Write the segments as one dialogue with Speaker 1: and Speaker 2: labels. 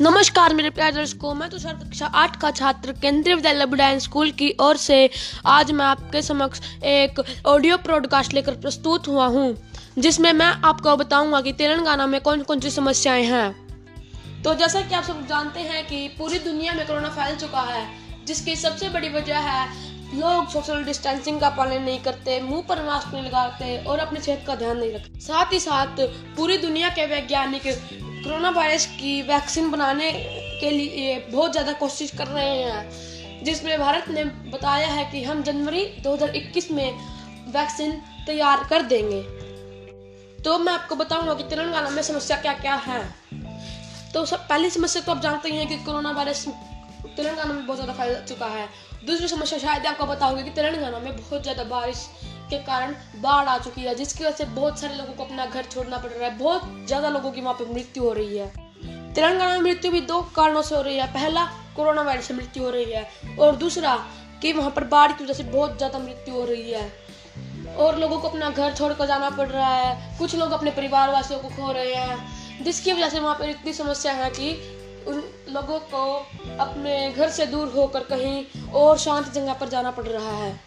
Speaker 1: नमस्कार मेरे प्यारे दर्शकों, मैं तुषार कक्षा आठ का छात्र केंद्रीय विद्यालय बुडायन स्कूल की ओर से आज मैं आपके समक्ष एक ऑडियो प्रोडकास्ट लेकर प्रस्तुत हुआ हूँ, जिसमें मैं आपको बताऊँगा कि तेलंगाना में कौन कौन सी समस्याएँ हैं। तो जैसा कि आप सब जानते हैं कि पूरी दुनिया में कोरोना फैल चुका है, जिसकी सबसे बड़ी वजह है लोग सोशल डिस्टेंसिंग का पालन नहीं करते, मुँह पर मास्क नहीं लगाते और अपनी सेहत का ध्यान नहीं रखते। साथ ही साथ पूरी दुनिया के वैज्ञानिक कोरोना वायरस की वैक्सीन बनाने के लिए बहुत ज़्यादा कोशिश कर रहे हैं। जिसमें भारत ने बताया है कि हम जनवरी 2021 में वैक्सीन तैयार कर देंगे। तो मैं आपको बताऊँगा कि तेलंगाना में समस्या क्या क्या है। तो सब, पहली समस्या तो आप जानते ही हैं कि कोरोना वायरस तेलंगाना में बहुत ज़्यादा फैल चुका है। दूसरी समस्या शायद आपको बताओगे कि तेलंगाना में बहुत ज़्यादा बारिश के कारण बाढ़ आ चुकी है, जिसकी वजह से बहुत सारे लोगों को अपना घर छोड़ना पड़ रहा है। बहुत ज़्यादा लोगों की वहाँ पे मृत्यु हो रही है। तेलंगाना में मृत्यु भी दो कारणों से हो रही है। पहला, कोरोना वायरस से मृत्यु हो रही है। और दूसरा, कि वहाँ पर बाढ़ की वजह से बहुत ज़्यादा मृत्यु हो रही है। और लोगों को अपना घर छोड़कर जाना पड़ रहा है। कुछ लोग अपने परिवार वासियों को खो रहे हैं। जिसकी वजह से वहाँ पर इतनी समस्या है कि उन लोगों को अपने घर से दूर होकर कहीं और शांत जगह पर जाना पड़ रहा है।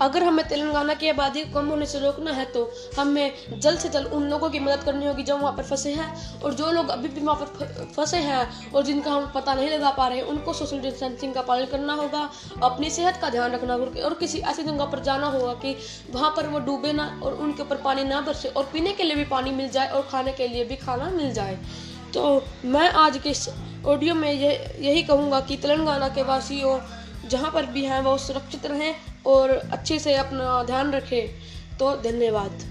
Speaker 1: अगर हमें तेलंगाना की आबादी कम होने से रोकना है तो हमें जल्द से जल्द उन लोगों की मदद करनी होगी जो वहाँ पर फंसे हैं। और जो लोग अभी भी वहाँ पर फंसे हैं और जिनका हम पता नहीं लगा पा रहे उनको सोशल डिस्टेंसिंग का पालन करना होगा, अपनी सेहत का ध्यान रखना होगा और किसी ऐसी जगह पर जाना होगा कि वहाँ पर वो डूबे ना और उनके ऊपर पानी ना बरसे और पीने के लिए भी पानी मिल जाए और खाने के लिए भी खाना मिल जाए। तो मैं आज के इस ऑडियो में ये, यही कहूँगा कि तेलंगाना के वासियों जहाँ पर भी हैं, वो सुरक्षित रहें। और अच्छे से अपना ध्यान रखें तो धन्यवाद।